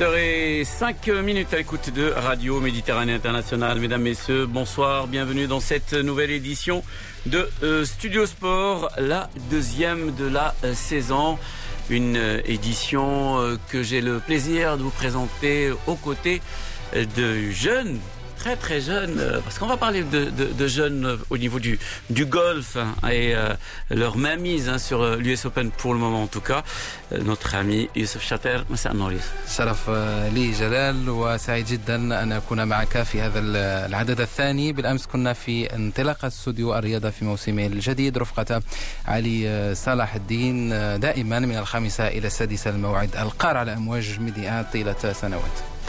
17h05 minutes à l'écoute de Radio Méditerranée Internationale. Mesdames, Messieurs, bonsoir, bienvenue dans cette nouvelle édition de euh, Studio Sport, la deuxième de la euh, saison. Une euh, édition que j'ai le plaisir de vous présenter aux côtés de jeunes très très jeunes, euh, parce qu'on va parler de, de, de, jeunes euh, au niveau du, du golf hein, et euh, leur mainmise hein, sur euh, l'US Open pour le moment en tout cas. notre ami Youssef Chater, مساء النور شرف لي جلال وسعيد جدا أن أكون معك في هذا العدد الثاني. بالأمس كنا في انطلاقة استوديو الرياضة في موسمه الجديد رفقة علي صلاح الدين دائما من الخامسة إلى السادسة الموعد القار على أمواج ميديا طيلة سنوات.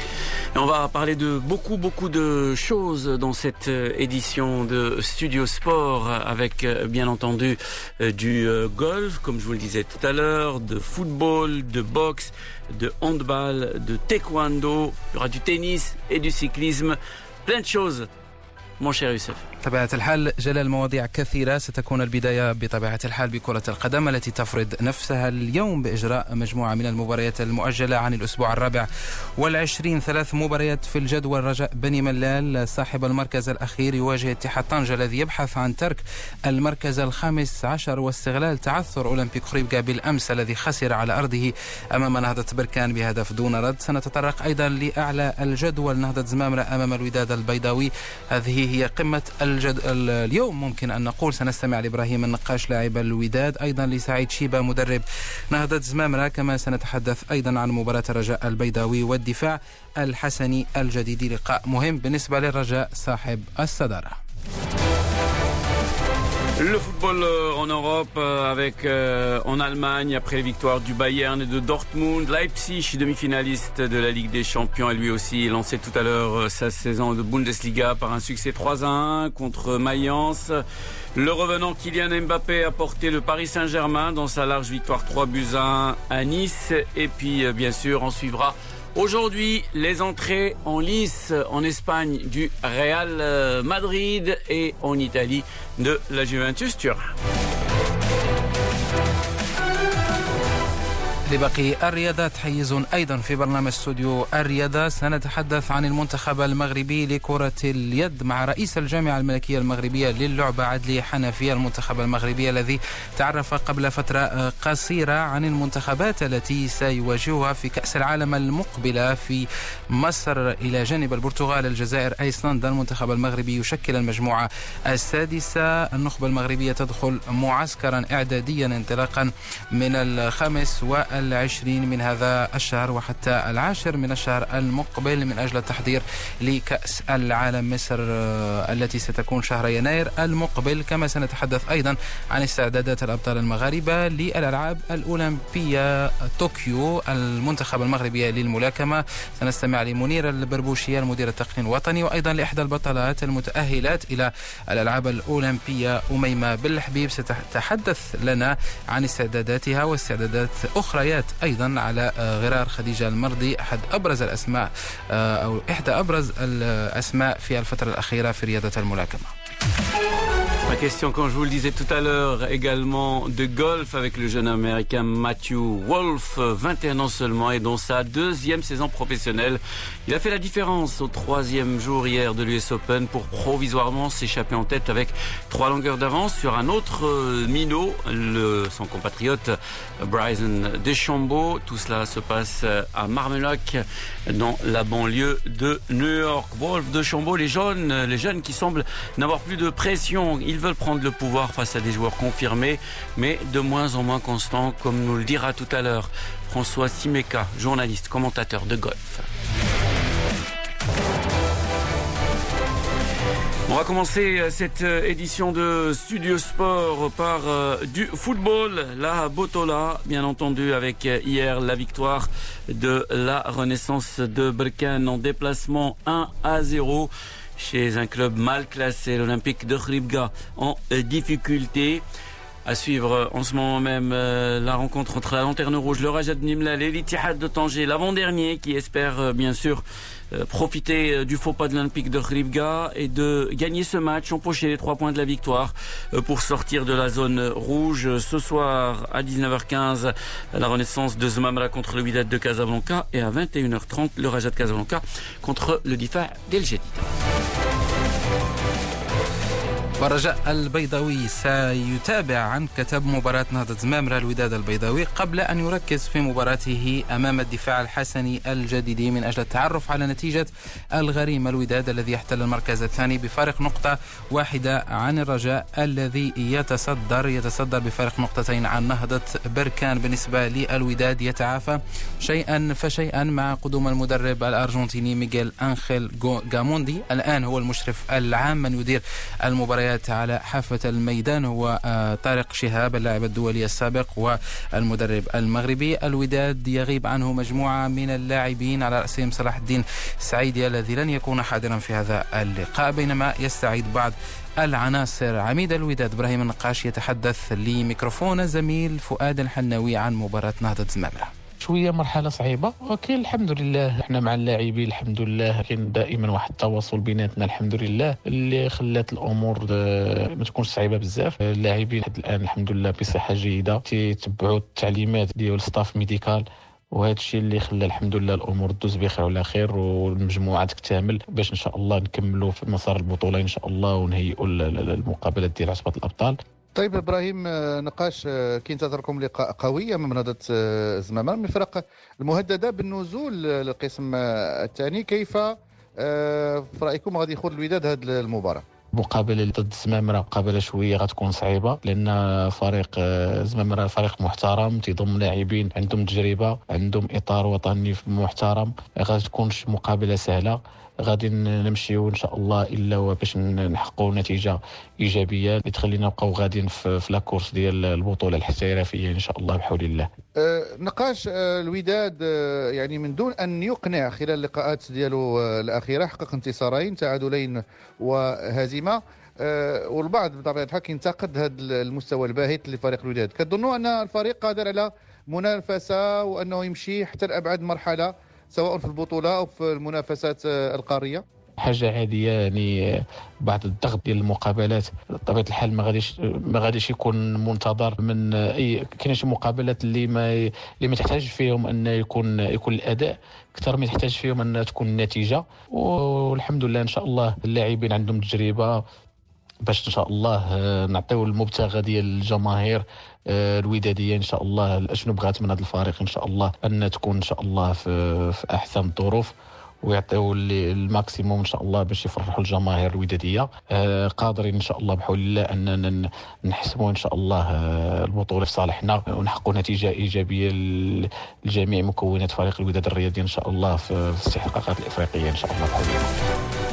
On va parler de beaucoup, beaucoup de choses dans cette euh, édition de Studio Sport avec euh, bien entendu euh, du golf, comme je vous le disais tout à l'heure, de football, de boxe, de handball, de taekwondo, il y aura du tennis et du cyclisme, plein de choses. Mon cher Youssef. طبيعة الحال جلال مواضيع كثيرة. ستكون البداية بطبيعة الحال بكرة القدم التي تفرض نفسها اليوم بإجراء مجموعة من المباريات المؤجلة عن الأسبوع الرابع والعشرين ثلاث مباريات في الجدول. رجاء بني ملال صاحب المركز الأخير يواجه اتحاد طنجة الذي يبحث عن ترك المركز الخامس عشر واستغلال تعثر أولمبيك خريبكا بالأمس الذي خسر على أرضه أمام نهضة بركان بهدف دون رد. سنتطرق أيضا لأعلى الجدول نهضة زمامرة أمام الوداد البيضاوي. هذه هي قمة الجد... اليوم ممكن أن نقول سنستمع لإبراهيم النقاش لاعب الوداد أيضا لسعيد شيبة مدرب نهضة زمامرة كما سنتحدث أيضا عن مباراة الرجاء البيضاوي والدفاع الحسني الجديد لقاء مهم بالنسبة للرجاء صاحب الصدارة. Le football euh, en Europe euh, avec euh, en Allemagne après les victoires du Bayern et de Dortmund, Leipzig demi-finaliste de la Ligue des Champions a lui aussi lancé tout à l'heure sa saison de Bundesliga par un succès 3 à 1 contre Mayence. Le revenant Kylian Mbappé a porté le Paris Saint-Germain dans sa large victoire 3 buts à 1 à Nice et puis bien sûr on suivra Aujourd'hui, les entrées en lice en Espagne du Real euh, Madrid et en Italie de la Juventus Turin. لباقي الرياضات. حيز أيضا في برنامج استوديو الرياضة. سنتحدث عن المنتخب المغربي لكرة اليد مع رئيس الجامعة الملكية المغربية للعبة عدلي حنفي. المنتخب المغربي الذي تعرف قبل فترة قصيرة عن المنتخبات التي سيواجهها في كأس العالم المقبلة في مصر. إلى جانب البرتغال الجزائر أيسلندا. المنتخب المغربي يشكل المجموعة السادسة. النخبة المغربية تدخل معسكرا اعداديا انطلاقا من الخامس وال العشرين من هذا الشهر وحتى العاشر من الشهر المقبل من أجل التحضير لكأس العالم مصر آه، التي ستكون شهر يناير المقبل. كما سنتحدث أيضا عن استعدادات الأبطال المغاربة للألعاب الأولمبية. طوكيو المنتخب المغربي للملاكمة. سنستمع لمنير البربوشية المدير التقني الوطني وأيضا لإحدى البطلات المتأهلات إلى الألعاب الأولمبية. أميمة بالحبيب ستتحدث لنا عن استعداداتها واستعدادات أخرى. ذكريات أيضا على غرار خديجة المرضي أحد أبرز الأسماء أو إحدى أبرز الأسماء في الفترة الأخيرة في رياضة الملاكمة. Ma question, quand je vous le disais tout à l'heure, également de golf avec le jeune américain Matthew Wolf, 21 ans seulement, et dans sa deuxième saison professionnelle. Il a fait la différence au troisième jour hier de l'US Open pour provisoirement s'échapper en tête avec trois longueurs d'avance sur un autre euh, minot, son compatriote Bryson DeChambeau. Tout cela se passe à Marmeloc, dans la banlieue de New York. Wolf DeChambeau, les jeunes, les jeunes qui semblent n'avoir plus de pression. Ils veulent prendre le pouvoir face à des joueurs confirmés, mais de moins en moins constants, comme nous le dira tout à l'heure François Simeka, journaliste, commentateur de golf. On va commencer euh, cette euh, édition de Studio Sport par euh, du football, la Botola, bien entendu, avec hier la victoire de la Renaissance de Brken en déplacement 1 à 0 chez un club mal classé, l'Olympique de Khribga, en difficulté. À suivre en ce moment même euh, la rencontre entre la Lanterne Rouge, le Rajat Nimla, l'Elitihad de Tanger, l'avant-dernier qui espère euh, bien sûr euh, profiter du faux pas de l'Olympique de Rivga et de gagner ce match, empocher les trois points de la victoire pour sortir de la zone rouge. Ce soir à 19h15, la renaissance de Zmamra contre le Wydad de Casablanca et à 21h30, le Rajat Casablanca contre le Difa d'El ورجاء البيضاوي سيتابع عن كتب مباراة نهضة زمامرة الوداد البيضاوي قبل أن يركز في مباراته أمام الدفاع الحسني الجديد من أجل التعرف على نتيجة الغريم الوداد الذي يحتل المركز الثاني بفارق نقطة واحدة عن الرجاء الذي يتصدر يتصدر بفارق نقطتين عن نهضة بركان. بالنسبة للوداد يتعافى شيئا فشيئا مع قدوم المدرب الأرجنتيني ميغيل أنخيل جاموندي الآن هو المشرف العام من يدير المباريات المباريات على حافة الميدان هو آه، طارق شهاب اللاعب الدولي السابق والمدرب المغربي. الوداد يغيب عنه مجموعة من اللاعبين على رأسهم صلاح الدين سعيدي الذي لن يكون حاضرا في هذا اللقاء بينما يستعيد بعض العناصر. عميد الوداد إبراهيم النقاش يتحدث لميكروفون الزميل فؤاد الحناوي عن مباراة نهضة زمامرة. شوية مرحلة صعيبة. ولكن الحمد لله. إحنا مع اللاعبين الحمد لله. كاين دائما واحد التواصل بيناتنا الحمد لله. اللي خلات الأمور ما تكونش صعيبة بزاف. اللاعبين حتى الآن الحمد لله بصحة جيدة. تيتبعوا التعليمات ديال ال staff médical وهذا الشيء اللي خلى الحمد لله الأمور تدوز بخير وعلى خير والمجموعه تكتمل. باش إن شاء الله نكملوا في مسار البطولة إن شاء الله ونهيئوا المقابلات ديال عصبة الأبطال. طيب إبراهيم آه، نقاش آه، كينتظركم لقاء قوي أمام نهضة آه، زمامة. من الفرق المهددة بالنزول للقسم الثاني كيف في رأيكم غادي يخوض الوداد هذه المباراة؟ مقابله ضد زمامرة مقابله شوية غتكون صعيبة لأن فريق زمامرة فريق محترم تيضم لاعبين عندهم تجربة عندهم إطار وطني محترم غتكونش مقابلة سهلة. غادي نمشيو إن شاء الله إلا باش نحققوا نتيجة إيجابية. اللي تخلينا نبقاو غاديين في, لاكورس ديال البطولة الاحترافية إن شاء الله بحول الله. أه نقاش أه الوداد أه يعني من دون أن يقنع خلال اللقاءات ديالو الأخيرة حقق انتصارين تعادلين وهزيمة. والبعض بطبيعة الحال كينتقد هذا المستوى الباهت لفريق الوداد. كتظنوا أن الفريق قادر على منافسة وأنه يمشي حتى لأبعد مرحلة. سواء في البطولة أو في المنافسات آه، القارية. حاجة عادية يعني بعد الضغط ديال المقابلات. بطبيعة الحال ما غاديش ما غاديش يكون منتظر من أي كاين شي مقابلات اللي ما اللي ما تحتاج فيهم أن يكون يكون الأداء. أكثر ما تحتاج فيهم أن تكون النتيجة. والحمد لله إن شاء الله اللاعبين عندهم تجربة باش إن شاء الله آه، نعطيو المبتغى ديال الجماهير آه، الودادية إن شاء الله. أشنو بغات من هذا الفريق إن شاء الله؟ أن تكون إن شاء الله في, في أحسن الظروف ويعطيو الماكسيموم إن شاء الله باش يفرحوا الجماهير الودادية. آه، قادرين إن شاء الله بحول الله اننا نحسموا إن شاء الله البطولة في صالحنا ونحققوا نتيجة إيجابية لجميع مكونات فريق الوداد الرياضي إن شاء الله في الاستحقاقات الإفريقية إن شاء الله بحول الله.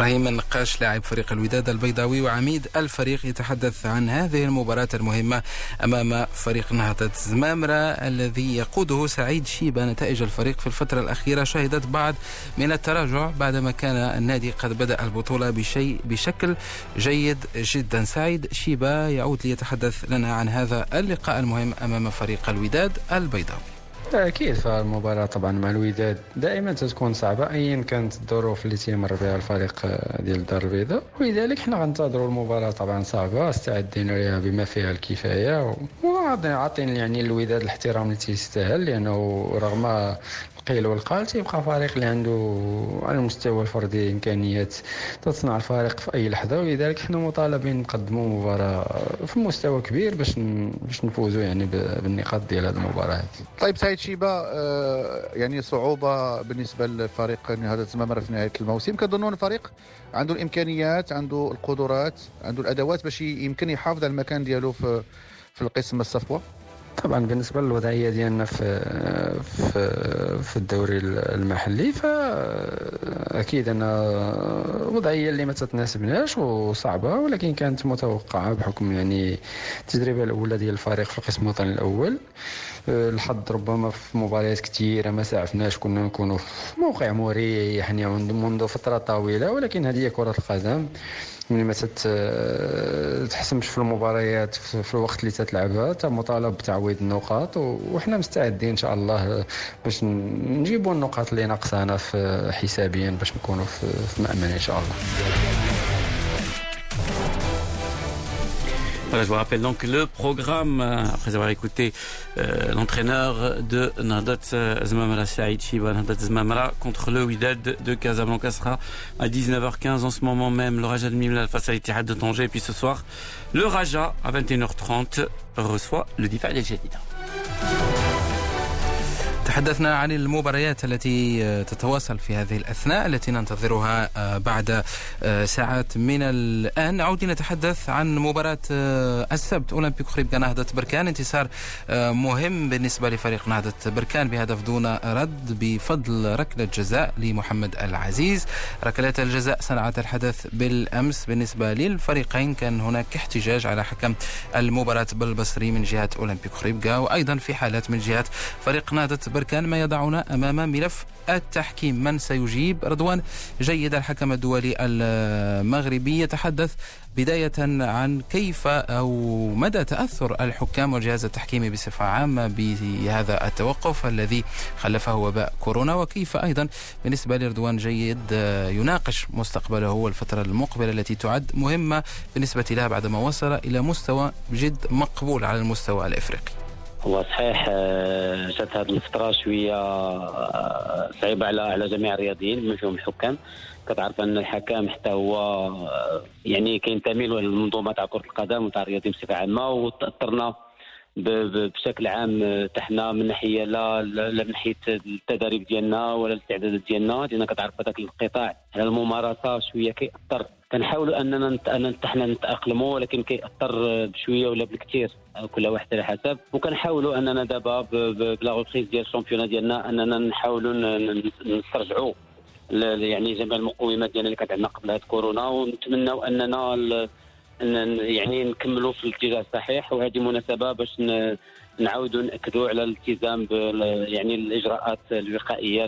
إبراهيم النقاش لاعب فريق الوداد البيضاوي وعميد الفريق يتحدث عن هذه المباراة المهمة أمام فريق نهضة زمامرة الذي يقوده سعيد شيبة. نتائج الفريق في الفترة الأخيرة شهدت بعض من التراجع بعدما كان النادي قد بدأ البطولة بشيء بشكل جيد جدا. سعيد شيبة يعود ليتحدث لنا عن هذا اللقاء المهم أمام فريق الوداد البيضاوي. أكيد فالمباراة طبعا مع الوداد دائما تكون صعبة ايا كانت الظروف اللي تيمر بها الفريق ديال الدار البيضاء ولذلك حنا غنتظروا المباراة طبعا صعبة. أستعدين لها بما فيها الكفاية. وعاطين يعني الوداد الاحترام اللي تيستاهل لأنه رغم القيل والقال تيبقى فريق اللي عنده على المستوى الفردي امكانيات تصنع الفريق في أي لحظة ولذلك حنا مطالبين نقدموا مباراة في مستوى كبير باش باش نفوزوا يعني بالنقاط ديال هذه المباراة طيب سعيد شيبة آه، يعني صعوبة بالنسبة للفريق هذا الزمامره في نهاية الموسم. كظنون الفريق عنده الإمكانيات عنده القدرات عنده الأدوات باش يمكن يحافظ على المكان ديالو في في القسم الصفوة؟ طبعا بالنسبة للوضعية ديالنا في في في الدوري المحلي فاكيد أن وضعية اللي ما تتناسبناش وصعبة ولكن كانت متوقعة بحكم يعني التجربه الأولى ديال الفريق في القسم الوطني الأول. الحظ ربما في مباريات كثيره ما سعفناش كنا نكونوا في موقع مريح يعني منذ فترة طويلة ولكن هذه كرة القدم ملي ما تحسمش في المباريات في الوقت اللي تتلعبها انت مطالب بتعويض النقاط وحنا مستعدين إن شاء الله باش نجيبوا النقاط اللي ناقصانا حسابيا باش نكونوا في مأمن إن شاء الله. Voilà, je vous rappelle donc le programme, euh, après avoir écouté euh, l'entraîneur de Nadat Zmamra Saïd Nadat Zmamra contre le Wydad de Casablanca sera à 19h15 en ce moment même. Le Raja de Mimlal face à l'Itihad de Tanger. Et puis ce soir, le Raja à 21h30 reçoit le Difa Jadida. تحدثنا عن المباريات التي آه، تتواصل في هذه الأثناء التي ننتظرها آه، بعد آه، ساعات من الآن. نعود نتحدث عن مباراة السبت أولمبيك خريب نهضة بركان. انتصار مهم بالنسبة لفريق نهضة بركان بهدف دون رد بفضل ركلة جزاء لمحمد العزيز. ركلات الجزاء صنعت الحدث بالأمس. بالنسبة للفريقين كان هناك احتجاج على حكم المباراة بالبصري من جهة أولمبيك خريبكا وأيضا في حالات من جهة فريق نهضة بركان بركان ما يضعنا أمام ملف التحكيم. من سيجيب؟ رضوان جيد الحكم الدولي المغربي يتحدث بداية عن كيف أو مدى تأثر الحكام والجهاز التحكيمي بصفة عامة بهذا التوقف الذي خلفه وباء كورونا وكيف أيضا بالنسبة لرضوان جيد يناقش مستقبله والفترة المقبلة التي تعد مهمة بالنسبة له بعدما وصل إلى مستوى جد مقبول على المستوى الإفريقي. هو صحيح آه، جات هذه الفترة شوية آه، صعيبة على على جميع الرياضيين بما فيهم الحكام. كتعرف أن الحكام حتى هو آه، يعني كينتمي للمنظومة تاع كرة القدم وتاع الرياضيين بصفة عامة وتأثرنا بشكل عام تحنا من ناحية لا لا من ناحية التدريب ديالنا ولا الاستعدادات ديالنا لأن كتعرف هذاك القطاع على الممارسة شوية كيأثر. كنحاولوا أننا حنا نتأقلموا ولكن كيأثر بشوية ولا بالكثير كل واحد على حسب. وكنحاولوا أننا دابا ب la reprise ديال ال championnat ديالنا أننا نحاولوا نسترجعوا يعني جميع المقومات ديالنا اللي كانت عندنا قبل هذه كورونا ونتمنوا أننا يعني نكملوا في الاتجاه الصحيح وهذه مناسبة باش نعاودوا نأكدوا على الالتزام يعني الإجراءات الوقائية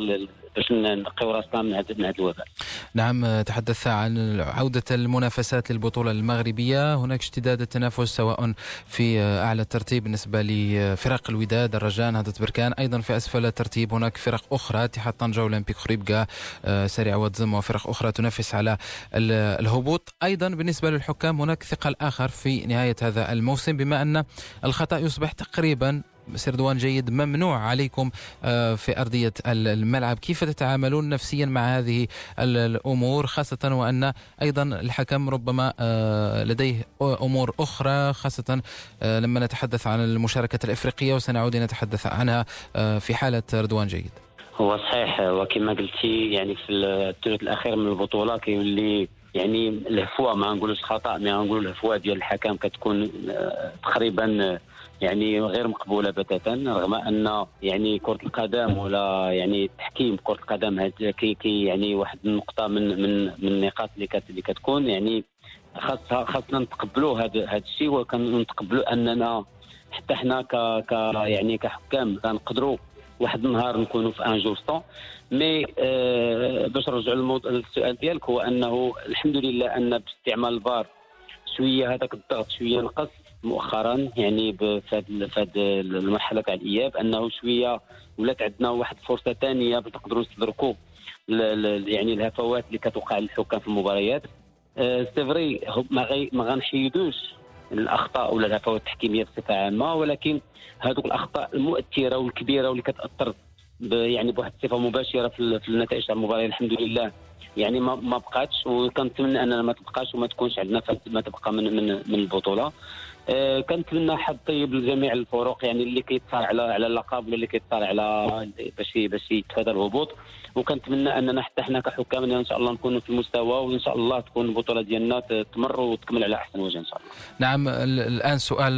باش نقيو راسنا من هذا من هذا الوباء. نعم تحدث عن عودة المنافسات للبطولة المغربية، هناك اشتداد التنافس سواء في أعلى الترتيب بالنسبة لفرق الوداد، الرجاء، نهضة بركان، أيضا في أسفل الترتيب هناك فرق أخرى اتحاد طنجة، أولمبيك خريبكا، آه، سريع وتزم وفرق أخرى تنافس على الهبوط، أيضا بالنسبة للحكام هناك ثقل آخر في نهاية هذا الموسم بما أن الخطأ يصبح تقريبا سردوان جيد ممنوع عليكم آه، في أرضية الملعب. كيف تتعاملون نفسيا مع هذه الأمور؟ خاصة وأن أيضا الحكم ربما آه، لديه أمور أخرى خاصة آه، لما نتحدث عن المشاركة الإفريقية وسنعود نتحدث عنها في حالة رضوان جيد. هو صحيح وكما قلتي يعني في الثلث الأخير من البطولة كيولي يعني الهفوة ما نقولوش خطأ ما نقولوا الهفوة ديال الحكم كتكون تقريبا يعني غير مقبولة بتاتا رغم أن يعني كرة القدم ولا يعني تحكيم كرة القدم كي كي يعني واحد النقطة من من من النقاط اللي كت اللي كتكون يعني خاص خاصنا نتقبلوا هذا هذا الشيء ونتقبلوا أننا حتى حنا ك ك يعني كحكام كنقدروا واحد النهار نكونوا في un jour sans. mais آه باش نرجع للسؤال ديالك هو أنه الحمد لله أن باستعمال الفار شوية هذاك الضغط شوية نقص. مؤخرا يعني في هذه المرحلة تاع الإياب أنه شوية ولات عندنا واحد فرصه ثانية باش نقدروا نستدركوا يعني الهفوات اللي كتوقع للحكام في المباريات. c'est vrai ما ما غنحيدوش الأخطاء ولا الهفوات التحكيمية بصفة عامة ولكن هذوك الأخطاء المؤثرة والكبيرة واللي كتاثر يعني بواحد الصفة مباشرة في النتائج تاع المباراة الحمد لله يعني ما ما بقاتش وكنتمنى انها ما تبقاش وما تكونش عندنا ما تبقى من من من البطولة. آه، كنتمنى حظ طيب لجميع الفرق يعني اللي كيتصارع على على اللقب ولا اللي كيتصارع على باش باش يتفادى الهبوط. وكنتمنى أننا حتى حنا كحكام إن شاء الله نكونوا في المستوى وإن شاء الله تكون البطولة ديالنا تمر وتكمل على أحسن وجه إن شاء الله. نعم الآن سؤال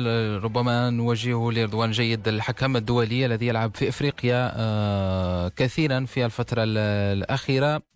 ربما نوجهه لرضوان جيد الحكم الدولي الذي يلعب في إفريقيا آه، كثيرا في الفترة الأخيرة.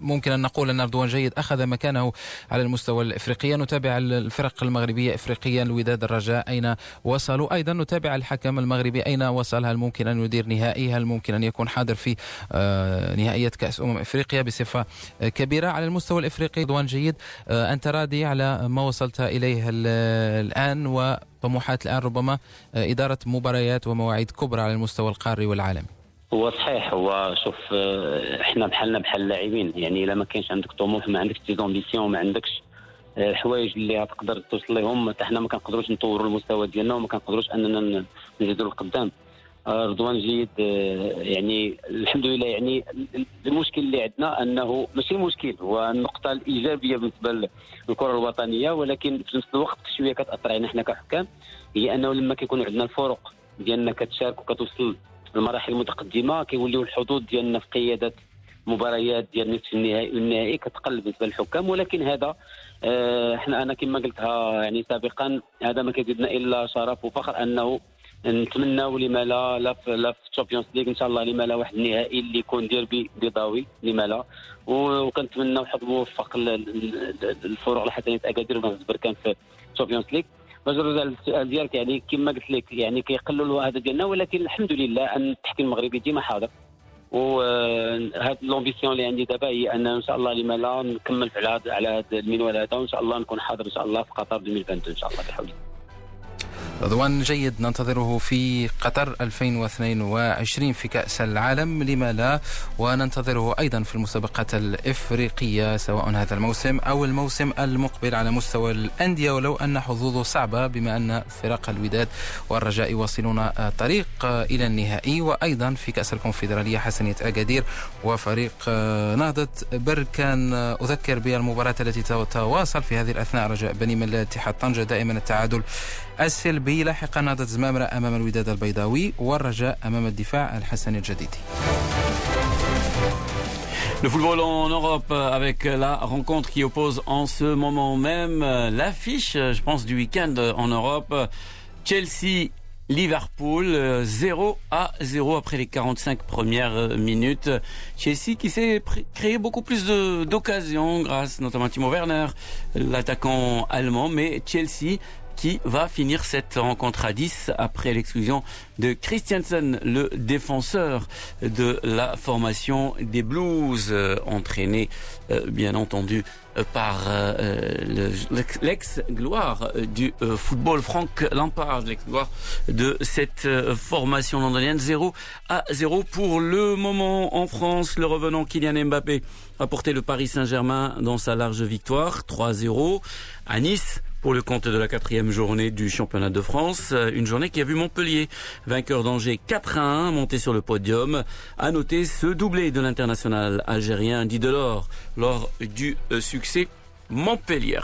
ممكن أن نقول أن رضوان جيد أخذ مكانه على المستوى الإفريقي. نتابع الفرق المغربية إفريقيا الوداد الرجاء أين وصلوا أيضا نتابع الحكم المغربي أين وصل. هل ممكن أن يدير نهائي؟ هل ممكن أن يكون حاضر في آه، نهائية كأس أمم إفريقيا بصفة كبيرة؟ على المستوى الإفريقي رضوان جيد آه، أنت راضي على ما وصلت إليه الآن وطموحات الآن ربما آه، إدارة مباريات ومواعيد كبرى على المستوى القاري والعالمي؟ هو صحيح هو شوف آه، إحنا بحالنا بحال اللاعبين يعني إلا ما كانش عندك طموح ما عندكش دي زومبيسيون ما عندكش الحوايج اللي تقدر توصل لهم حتى حنا ما كنقدروش نطوروا المستوى ديالنا وما كنقدروش أننا نزيدوا للقدام. رضوان جيد يعني الحمد لله يعني المشكل اللي عندنا أنه ماشي مشكل هو النقطة الإيجابية بالنسبة للكرة الوطنية ولكن في نفس الوقت شوية كتأثر علينا حنا كحكام هي أنه لما كيكون عندنا الفرق ديالنا كتشارك وكتوصل لمراحل متقدمه كيوليو الحظوظ ديالنا في قياده مباريات ديال نصف النهائي والنهائي كتقل بالنسبة للحكام. ولكن هذا إحنا أنا كما قلتها يعني سابقا هذا ما كيزيدنا إلا شرف وفخر أنه نتمناو لما لا لا في ال Champions League إن شاء الله لما لا واحد النهائي اللي يكون ديربي بيضاوي لما لا. وكنتمناو حظ موفق لفريق حسنية اكادير ونهضة بركان في ال Champions League للسؤال ديالك يعني كما قلت لك يعني كيقللوا هذا ديالنا ولكن الحمد لله أن التحكيم المغربي ديما حاضر. وهاد l'ambition اللي عندي دابا هي أن إن شاء الله لما لا نكمل على هذا المنوال هذا وإن شاء الله نكون حاضر إن شاء الله في قطر 2022 إن شاء الله بحول الله. رضوان جيد ننتظره في قطر 2022 في كأس العالم لما لا؟ وننتظره أيضا في المسابقات الإفريقية سواء هذا الموسم أو الموسم المقبل على مستوى الأندية ولو أن حظوظه صعبة بما أن فرق الوداد والرجاء يواصلون طريق إلى النهائي. وأيضا في كأس الكونفدرالية حسنية أكادير وفريق نهضة بركان. أذكر بالمباراة التي تتواصل في هذه الأثناء رجاء بني ملا اتحاد طنجة دائما التعادل السلبي لاحقا نهضة زمامرة أمام الوداد البيضاوي والرجاء أمام الدفاع الحسني الجديدي Le football en Europe avec la rencontre qui oppose en ce moment même l'affiche, je pense, du week-end en Europe. Chelsea Liverpool 0 à 0 après les 45 premières minutes. Chelsea qui s'est créé beaucoup plus d'occasions grâce notamment à Timo Werner, l'attaquant allemand, mais Chelsea qui va finir cette rencontre à 10 après l'exclusion de Christiansen, le défenseur de la formation des Blues, euh, entraîné euh, bien entendu euh, par l'ex-gloire du football, Frank Lampard, l'ex-gloire de cette formation londonienne. 0 à 0 pour le moment en France. Le revenant Kylian Mbappé a porté le Paris Saint-Germain dans sa large victoire, 3-0 à Nice pour le compte de la quatrième journée du championnat de France. Euh, une journée qui a vu Montpellier, vainqueur d'Angers 4 à 1, monter sur le podium. À noter ce doublé de l'international algérien dit Delors lors du euh, succès Montpellier.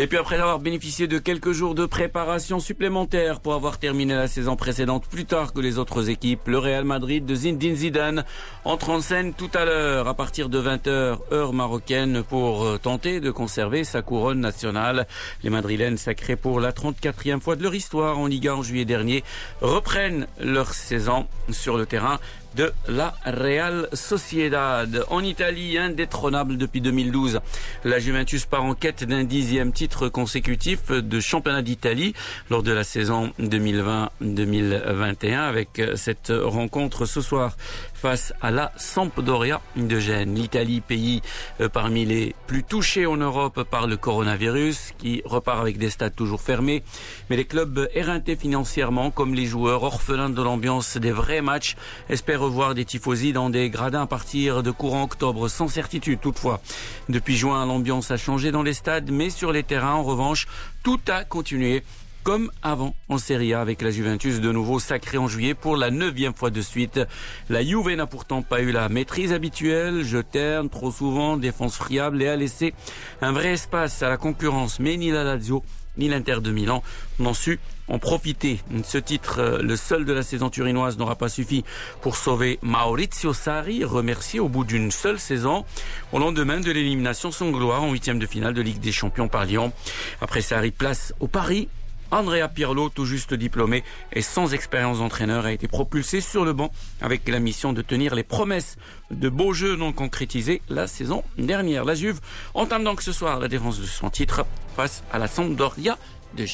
Et puis après avoir bénéficié de quelques jours de préparation supplémentaire pour avoir terminé la saison précédente plus tard que les autres équipes, le Real Madrid de Zinedine Zidane entre en scène tout à l'heure à partir de 20h heure marocaine pour euh, tenter de conserver sa couronne nationale. Les Madrilènes sacrés pour la 34e fois de leur histoire en Liga en juillet dernier reprennent leur saison sur le terrain de la Real Sociedad. En Italie, indétrônable depuis 2012, la Juventus part en quête d'un dixième titre consécutif de championnat d'Italie lors de la saison 2020-2021 avec cette rencontre ce soir face à la Sampdoria de Gênes. L'Italie, pays euh, parmi les plus touchés en Europe par le coronavirus, qui repart avec des stades toujours fermés. Mais les clubs éreintés financièrement, comme les joueurs orphelins de l'ambiance des vrais matchs, espèrent revoir des tifosi dans des gradins à partir de courant octobre, sans certitude toutefois. Depuis juin, l'ambiance a changé dans les stades, mais sur les terrains, en revanche, tout a continué comme avant en Serie A avec la Juventus de nouveau sacrée en juillet pour la neuvième fois de suite. La Juve n'a pourtant pas eu la maîtrise habituelle, je terne trop souvent, défense friable et a laissé un vrai espace à la concurrence. Mais ni la Lazio ni l'Inter de Milan n'ont su en profiter. Ce titre, euh, le seul de la saison turinoise, n'aura pas suffi pour sauver Maurizio Sarri, remercié au bout d'une seule saison, au lendemain de l'élimination sans gloire en huitième de finale de Ligue des Champions par Lyon. Après Sarri, place au Paris Andrea Pirlo, tout juste diplômé et sans expérience d'entraîneur, a été propulsé sur le banc avec la mission de tenir les promesses de beaux jeux non concrétisés la saison dernière. La Juve entame donc ce soir la défense de son titre face à la Sampdoria de.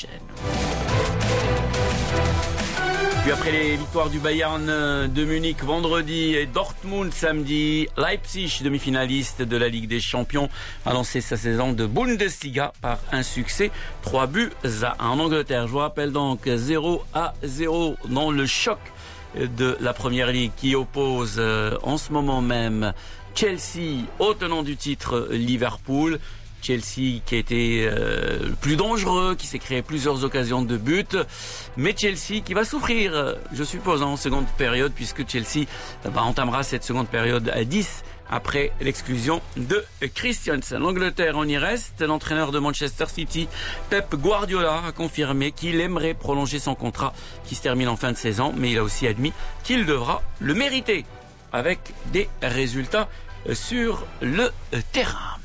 Puis après les victoires du Bayern euh, de Munich vendredi et Dortmund samedi, Leipzig, demi-finaliste de la Ligue des Champions, a lancé sa saison de Bundesliga par un succès 3 buts à 1 en Angleterre. Je vous rappelle donc 0 à 0 dans le choc de la Première Ligue qui oppose euh, en ce moment même Chelsea au tenant du titre Liverpool. Chelsea qui a été euh, plus dangereux, qui s'est créé plusieurs occasions de but, mais Chelsea qui va souffrir, je suppose, en seconde période, puisque Chelsea bah, entamera cette seconde période à 10 après l'exclusion de Christiansen. L'Angleterre, on y reste. L'entraîneur de Manchester City, Pep Guardiola, a confirmé qu'il aimerait prolonger son contrat qui se termine en fin de saison, mais il a aussi admis qu'il devra le mériter avec des résultats sur le terrain.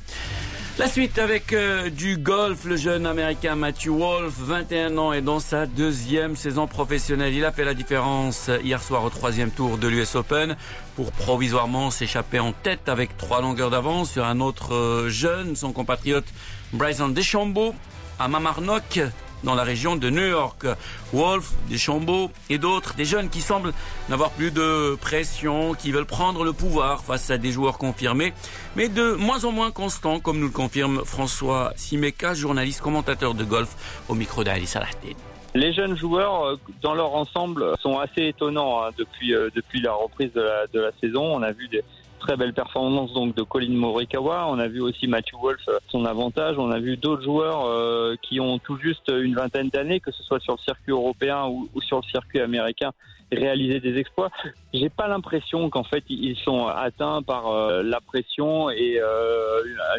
La suite avec euh, du golf, le jeune américain Matthew Wolf, 21 ans, est dans sa deuxième saison professionnelle. Il a fait la différence hier soir au troisième tour de l'US Open. Pour provisoirement s'échapper en tête avec trois longueurs d'avance sur un autre euh, jeune, son compatriote Bryson DeChambeau à Mamarnock dans la région de New York. Wolf, Deschambault et d'autres, des jeunes qui semblent n'avoir plus de pression, qui veulent prendre le pouvoir face à des joueurs confirmés, mais de moins en moins constants, comme nous le confirme François Simeka, journaliste commentateur de golf au micro d'Ali Salahdin. Les jeunes joueurs, euh, dans leur ensemble, sont assez étonnants hein, depuis, euh, depuis la reprise de la, de la saison. On a vu des, très belle performance donc de Colin Morikawa. On a vu aussi Matthew Wolf euh, son avantage. On a vu d'autres joueurs euh, qui ont tout juste une vingtaine d'années, que ce soit sur le circuit européen ou, sur le circuit américain, réaliser des exploits. J'ai pas l'impression qu'en fait ils sont atteints par euh, la pression et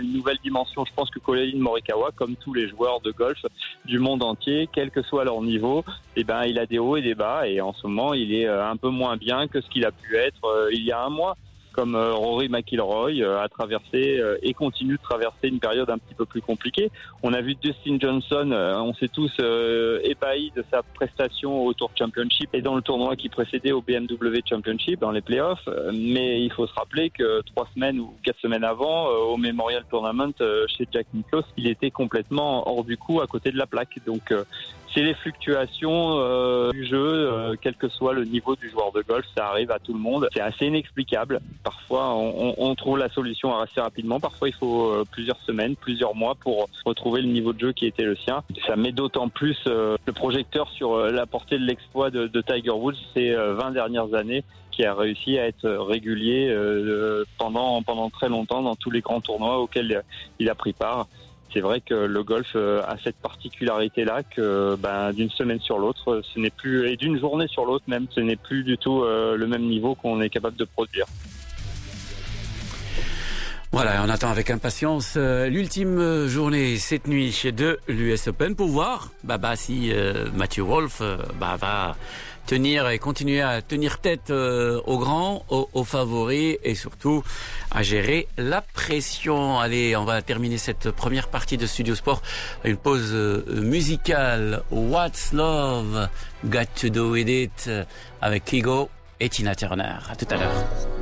une nouvelle dimension. Je pense que Colin Morikawa, comme tous les joueurs de golf du monde entier, quel que soit leur niveau, eh ben il a des hauts et des bas et en ce moment il est un peu moins bien que ce qu'il a pu être il y a un mois comme euh, Rory McIlroy euh, a traversé euh, et continue de traverser une période un petit peu plus compliquée. On a vu Dustin Johnson, on s'est tous ébahis de sa prestation au Tour Championship et dans le tournoi qui précédait au BMW Championship dans les playoffs. Mais il faut se rappeler que trois semaines ou quatre semaines avant, au Memorial Tournament chez Jack Nicklaus, il était complètement hors du coup à côté de la plaque. Donc c'est les fluctuations euh, du jeu, euh, quel que soit le niveau du joueur de golf, ça arrive à tout le monde. C'est assez inexplicable. Parfois, on, on, trouve la solution assez rapidement. Parfois, il faut euh, plusieurs semaines, plusieurs mois pour retrouver le niveau de jeu qui était le sien. Ça met d'autant plus le projecteur sur la portée de l'exploit de, de, Tiger Woods ces 20 dernières années qui a réussi à être régulier pendant pendant très longtemps dans tous les grands tournois auxquels il a pris part c'est vrai que le golf euh, a cette particularité-là que ben, d'une semaine sur l'autre, ce n'est plus et d'une journée sur l'autre même, ce n'est plus du tout euh, le même niveau qu'on est capable de produire. Voilà, on attend avec impatience euh, l'ultime journée cette nuit chez de l'US Open pour voir bah, bah, si Mathieu Wolf bah, va tenir et continuer à tenir tête euh, aux grands, aux, favoris et surtout à gérer la pression. Allez, on va terminer cette première partie de Studio Sport. Une pause euh, musicale. What's Love Got to Do With It? Avec Kigo et Tina Turner. À tout à l'heure.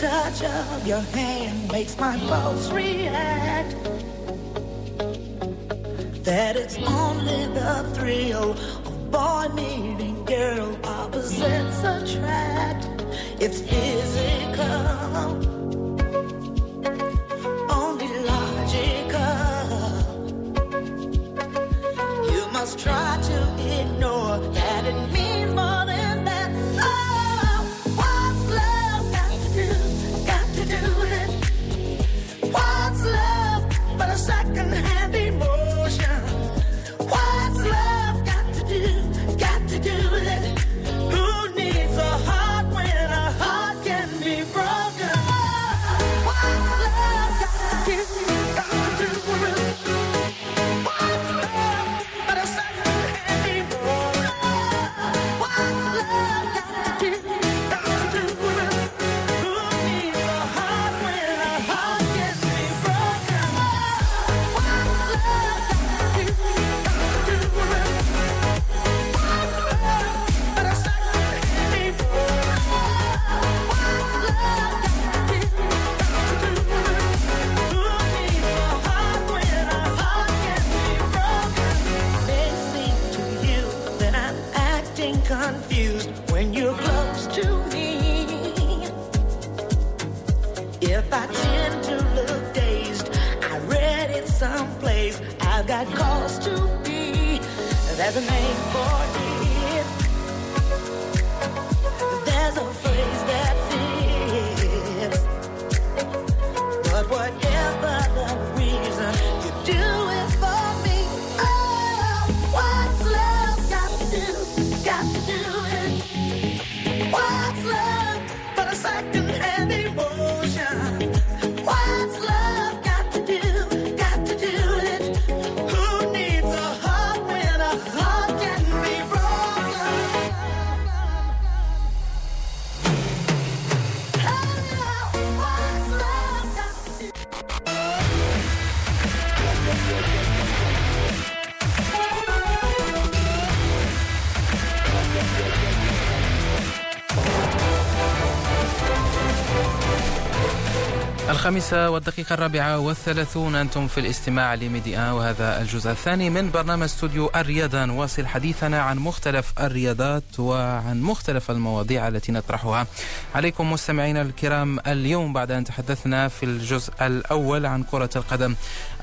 Touch of your hand makes my pulse react. That it's only the thrill of boy meeting girl, opposites attract. It's physical. Only logical. You must try to ignore that it means الخامسة والدقيقة الرابعة والثلاثون. أنتم في الاستماع لميديا وهذا الجزء الثاني من برنامج استوديو الرياضة. نواصل حديثنا عن مختلف الرياضات وعن مختلف المواضيع التي نطرحها. عليكم مستمعينا الكرام اليوم بعد أن تحدثنا في الجزء الأول عن كرة القدم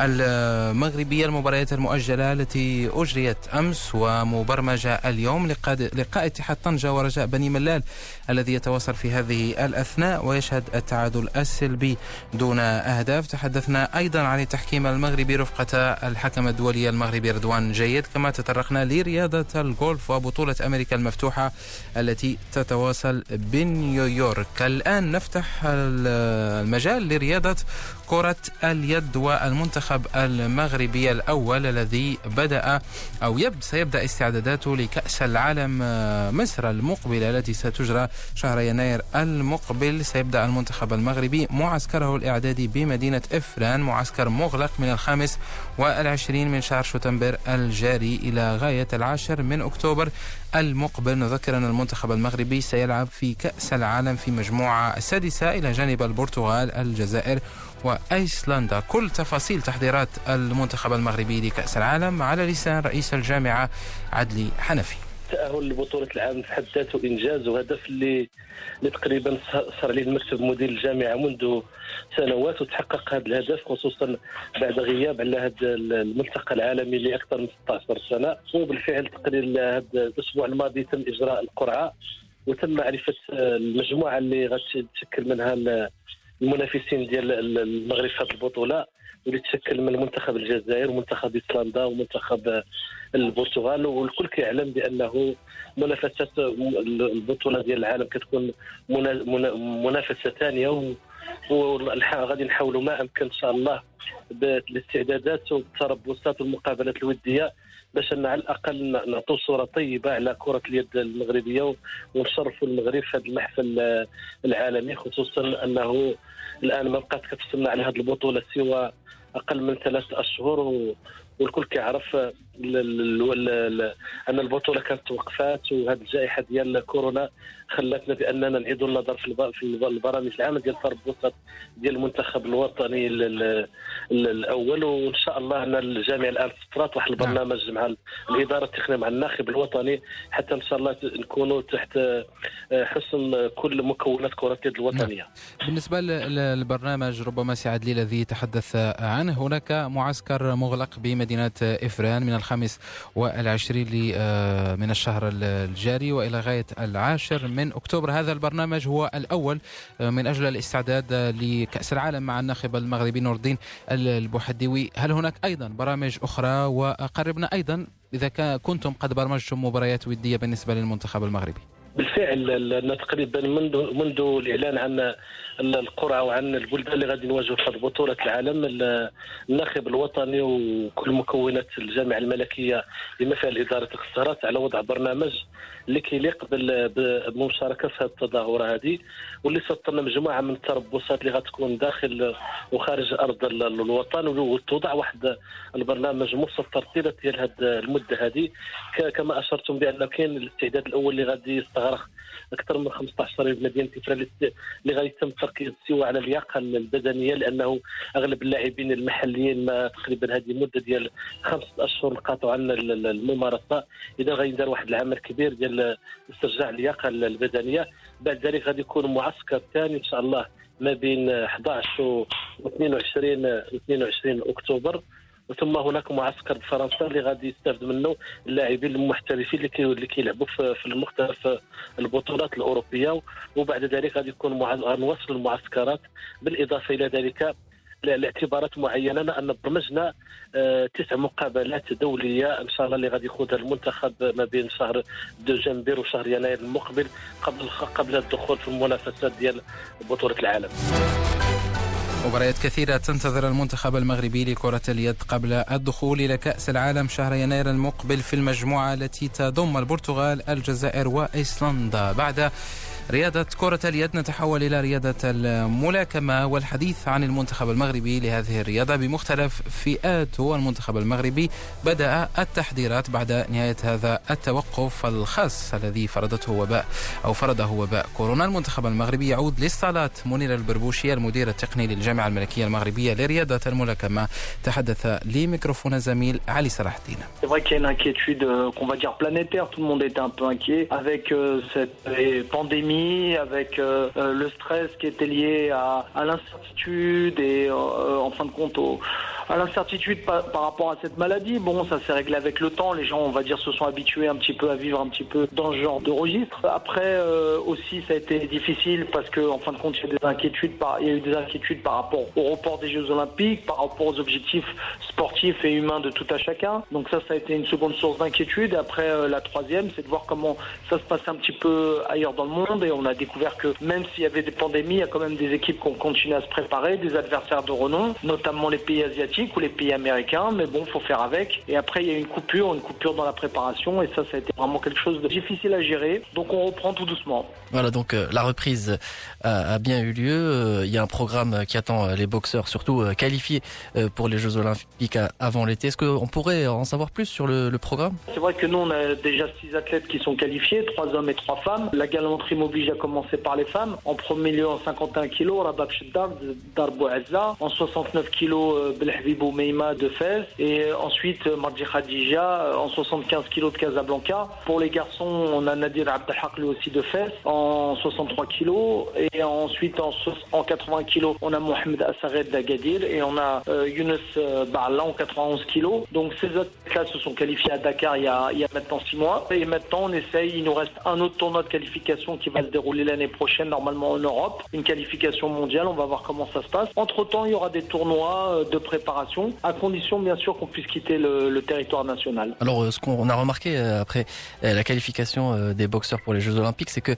المغربية المباريات المؤجلة التي أجريت أمس ومبرمجة اليوم. لقاء اتحاد طنجة ورجاء بني ملال الذي يتواصل في هذه الأثناء ويشهد التعادل السلبي دون أهداف. تحدثنا أيضا عن التحكيم المغربي رفقة الحكم الدولي المغربي رضوان جيد كما تطرقنا لرياضة الجولف وبطولة أمريكا المفتوحة التي تتواصل بنيويورك. الآن نفتح المجال لرياضة كرة اليد والمنتخب المغربي الأول الذي بدأ أو يبدأ سيبدأ استعداداته لكأس العالم آه، مصر المقبلة التي ستجرى شهر يناير المقبل. سيبدأ المنتخب المغربي معسكره الإعدادي بمدينة إفران معسكر مغلق من الخامس والعشرين من شهر شتنبر الجاري إلى غاية العاشر من أكتوبر المقبل. نذكر أن المنتخب المغربي سيلعب في كأس العالم في مجموعة السادسة إلى جانب البرتغال الجزائر وأيسلندا. كل تفاصيل تحضيرات المنتخب المغربي لكأس العالم على لسان رئيس الجامعة عدلي حنفي. التأهل لبطولة العالم في حد ذاته إنجاز وهدف اللي اللي تقريبا صار عليه المكتب مدير الجامعة منذ سنوات وتحقق هذا الهدف خصوصا بعد غياب على هذا الملتقى العالمي لأكثر من 16 سنة. وبالفعل تقريبا هذا الأسبوع الماضي تم إجراء القرعة وتم معرفة المجموعة اللي غتشكل منها المنافسين ديال المغرب في هذه البطولة واللي تشكل من منتخب الجزائر ومنتخب ايسلندا ومنتخب البرتغال. والكل كيعلم بأنه منافسه البطولة ديال العالم كتكون منا- منا- منافسة ثانية وغادي نحاولوا ما أمكن إن شاء الله بالاستعدادات والتربصات والمقابلات الودية باش على الأقل نعطوا صورة طيبة على كرة اليد المغربية ونشرفوا المغرب في هذا المحفل العالمي خصوصا أنه الآن ما بقات كتستنى على هذه البطولة سوى أقل من ثلاث أشهر. والكل كيعرف أن البطولة كانت توقفات وهذه الجائحة ديال كورونا خلاتنا بأننا نعيدوا النظر في في الب- البرامج العامه ديال التربصات ديال المنتخب الوطني ال- ال- ال- الأول. وإن شاء الله أن الجامعة الآن فطرات واحد البرنامج مع ال- الإدارة التقنية مع الناخب الوطني حتى إن شاء الله نكونوا تحت آه، حسن كل مكونات كرة اليد الوطنية. بالنسبة ل- للبرنامج ربما سعد لي الذي تحدث عنه هناك معسكر مغلق بمدينة إفران من الخامس والعشرين آه، من الشهر ال- الجاري وإلى غاية العاشر من أكتوبر. هذا البرنامج هو الأول آه، من أجل الاستعداد لكأس العالم مع الناخب المغربي نور الدين ال- البوحديوي. هل هناك أيضا برامج أخرى؟ وقربنا أيضا إذا كنتم قد برمجتم مباريات ودية بالنسبة للمنتخب المغربي. بالفعل تقريبا منذ منذ الإعلان عن القرعه وعن البلدان اللي غادي نواجهوا في بطولة العالم ال- الناخب الوطني وكل مكونات الجامعة الملكية بما فيها الاداره اختارت على وضع برنامج اللي كيليق بال- بالمشاركه في هذه التظاهرة هذه. واللي سطرنا مجموعة من التربصات اللي غتكون داخل وخارج أرض ال- الوطن وتوضع واحد البرنامج مسطر طيله ديال هذه المدة هذه. كما أشرتم بأن كاين الاستعداد الأول اللي غادي يستغرق أكثر من 15 شهر في مدينة اللي اللي غادي يتم التركيز سوى على اللياقه البدنية لأنه أغلب اللاعبين المحليين ما تقريبا هذه مده ديال خمسة أشهر انقطعوا عن ال- ال- الممارسة. إذا غادي يدار واحد العمل كبير ديال استرجاع اللياقه البدنية. بعد ذلك غادي يكون معسكر ثاني إن شاء الله ما بين 11 و 22 22 أكتوبر. ثم هناك معسكر بفرنسا اللي غادي يستافد منه اللاعبين المحترفين اللي اللي كيلعبوا في المختلف البطولات الأوروبية. وبعد ذلك غادي يكون غنواصل المعسكرات. بالإضافة إلى ذلك لاعتبارات معينة لأن برمجنا آه، تسع مقابلات دولية إن شاء الله اللي غادي يخوضها المنتخب ما بين شهر دجنبر وشهر يناير المقبل قبل قبل الدخول في المنافسات ديال بطولة العالم. مباريات كثيرة تنتظر المنتخب المغربي لكرة اليد قبل الدخول إلى كأس العالم شهر يناير المقبل في المجموعة التي تضم البرتغال الجزائر وإيسلندا. بعد رياضة كرة اليد نتحول إلى رياضة الملاكمة والحديث عن المنتخب المغربي لهذه الرياضة بمختلف فئاته والمنتخب المغربي بدأ التحضيرات بعد نهاية هذا التوقف الخاص الذي فرضته وباء أو فرضه وباء كورونا. المنتخب المغربي يعود للصالات. منير البربوشي المدير التقني للجامعة الملكية المغربية لرياضة الملاكمة تحدث لميكروفون زميل علي صلاح الدين. Euh, va dire planétaire, tout le monde était un peu inquiet. Avec euh, cette euh, avec euh, euh, le stress qui était lié à, l'incertitude et euh, en fin de compte à l'incertitude par, rapport à cette maladie. Bon, ça s'est réglé avec le temps, les gens on va dire se sont habitués un petit peu à vivre un petit peu dans ce genre de registre. Après aussi ça a été difficile parce que en fin de compte il y a des inquiétudes il y a eu des inquiétudes par rapport au report des Jeux Olympiques, par rapport aux objectifs sportifs et humains de tout à chacun. Donc ça, ça a été une seconde source d'inquiétude. Après, la troisième, c'est de voir comment ça se passe un petit peu ailleurs dans le monde. Et on a découvert que même s'il y avait des pandémies, il y a quand même des équipes qui ont continué à se préparer, des adversaires de renom, notamment les pays asiatiques ou les pays américains. Mais bon, faut faire avec. Et après, il y a une coupure, une coupure dans la préparation. Et ça, ça a été vraiment quelque chose de difficile à gérer. Donc on reprend tout doucement. Voilà, donc euh, la reprise a, a bien eu lieu. Euh, Il y a un programme qui attend euh, les boxeurs, surtout euh, qualifiés euh, pour les Jeux Olympiques à- avant l'été. Est-ce qu'on pourrait en savoir plus sur le, le programme? C'est vrai que nous, on a déjà six athlètes qui sont qualifiés, trois hommes et trois femmes. La galanterie m'oblige à commencer par les femmes. En premier lieu, en 51 kilos, Rabab Sheddar, de Darbo Azza. En 69 kilos, euh, Belhabibou Meima de Fès. Et euh, ensuite, euh, Mardi Khadija, euh, en 75 kilos de Casablanca. Pour les garçons, on a Nadir Abdelhak, lui aussi de Fès, en 63 kilos. Et ensuite, en, so- en 80 kilos, on a Mohamed Assared d'Agadir. Et on a Younes Barla en 91 kilos. Donc ces athlètes-là se sont qualifiés à Dakar il y, a, il y a maintenant six mois. Et maintenant, on essaye, il nous reste un autre tournoi de qualification qui va se dérouler l'année prochaine, normalement en Europe. Une qualification mondiale, on va voir comment ça se passe. Entre-temps, il y aura des tournois euh, de préparation, à condition bien sûr qu'on puisse quitter le, territoire national. Alors, euh, ce qu'on a remarqué euh, après la qualification des boxeurs pour les Jeux Olympiques, c'est que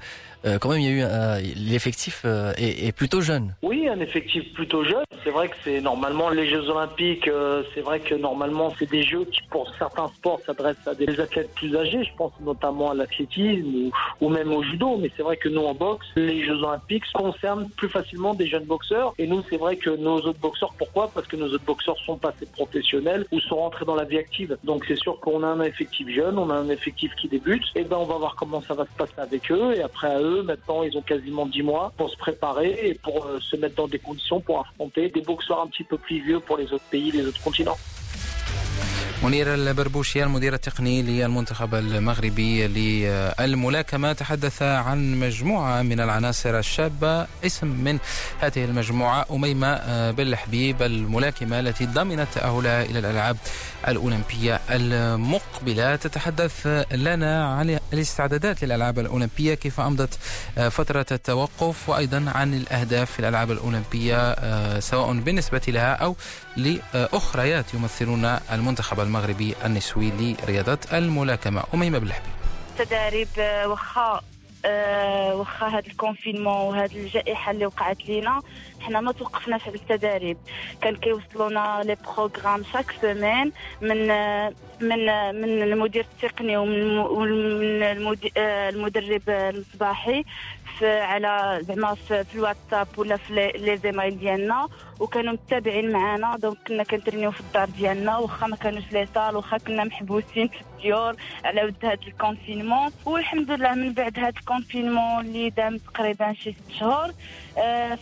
euh, quand même il y a eu un- l'effectif euh, est, est plutôt jeune. Oui, un effectif plutôt jeune. C'est vrai que c'est normalement les Jeux Olympiques. euh, c'est vrai que normalement c'est des jeux qui, pour certains sports, s'adressent à des athlètes plus âgés. Je pense notamment à l'athlétisme ou, ou même au judo. Mais c'est vrai que nous en boxe, les Jeux Olympiques concernent plus facilement des jeunes boxeurs. Et nous, c'est vrai que nos autres boxeurs, pourquoi? Parce que nos autres boxeurs sont passés professionnels ou sont rentrés dans la vie active. Donc c'est sûr qu'on a un effectif jeune, on a un effectif qui débute. Et ben on va voir comment ça va se passer avec eux. Et après à eux, maintenant ils ont quasiment 10 mois pour se préparer et pour euh, se mettre dans des conditions pour affronter des boxeurs un petit peu plus vieux pour les autres pays, les autres continents. منير البربوشي المدير التقني للمنتخب المغربي للملاكمة تحدث عن مجموعة من العناصر الشابة اسم من هذه المجموعة أميمة آه، بالحبيب الملاكمة التي ضمنت تأهلها إلى الألعاب الأولمبية المقبلة. تتحدث لنا عن الاستعدادات للألعاب الأولمبية كيف أمضت آه، فترة التوقف وأيضا عن الأهداف في الألعاب الأولمبية آه، سواء بالنسبة لها أو لأخريات يمثلون المنتخب المغربي. النسوي لرياضة الملاكمة. أميمة بالحبيب التداريب آه، واخا آه، واخا هذا ال confinement وهذه الجائحة اللي وقعت لينا. حنا ما توقفناش على التداريب كان كيوصلونا les programmes chaque semaine من من من المدير التقني ومن آه، المدرب الصباحي في على زعما في, الواتساب ولا في les emails ديالنا. وكانوا متابعين معنا donc كنا كنترينيو في الدار ديالنا. واخا ما كانوش les salles واخا كنا محبوسين في الديور على ود هذا ال confinement. والحمد لله من بعد هذا ال confinement اللي دام تقريبا شي ست شهور آه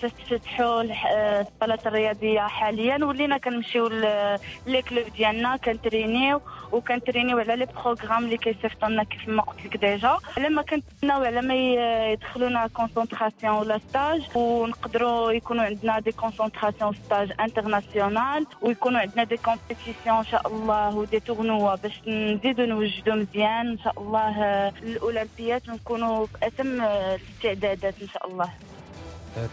الح- آه، الصالات الرياضية حاليا. ولينا كنمشيو les clubs ديالنا كنترينيو وكنترينيو على les programmes اللي كيصيفطوا لنا كيف ما قلت لك déjà. على ما كنتناو على ما يدخلونا concentration ولا stage ونقدروا يكونوا عندنا des concentrations stage international ويكونوا عندنا des compétitions إن شاء الله و des tournois باش نزيدوا نوجدوا مزيان إن شاء الله آه، الأولمبيات ونكونوا في أتم آه، الاستعدادات إن شاء الله.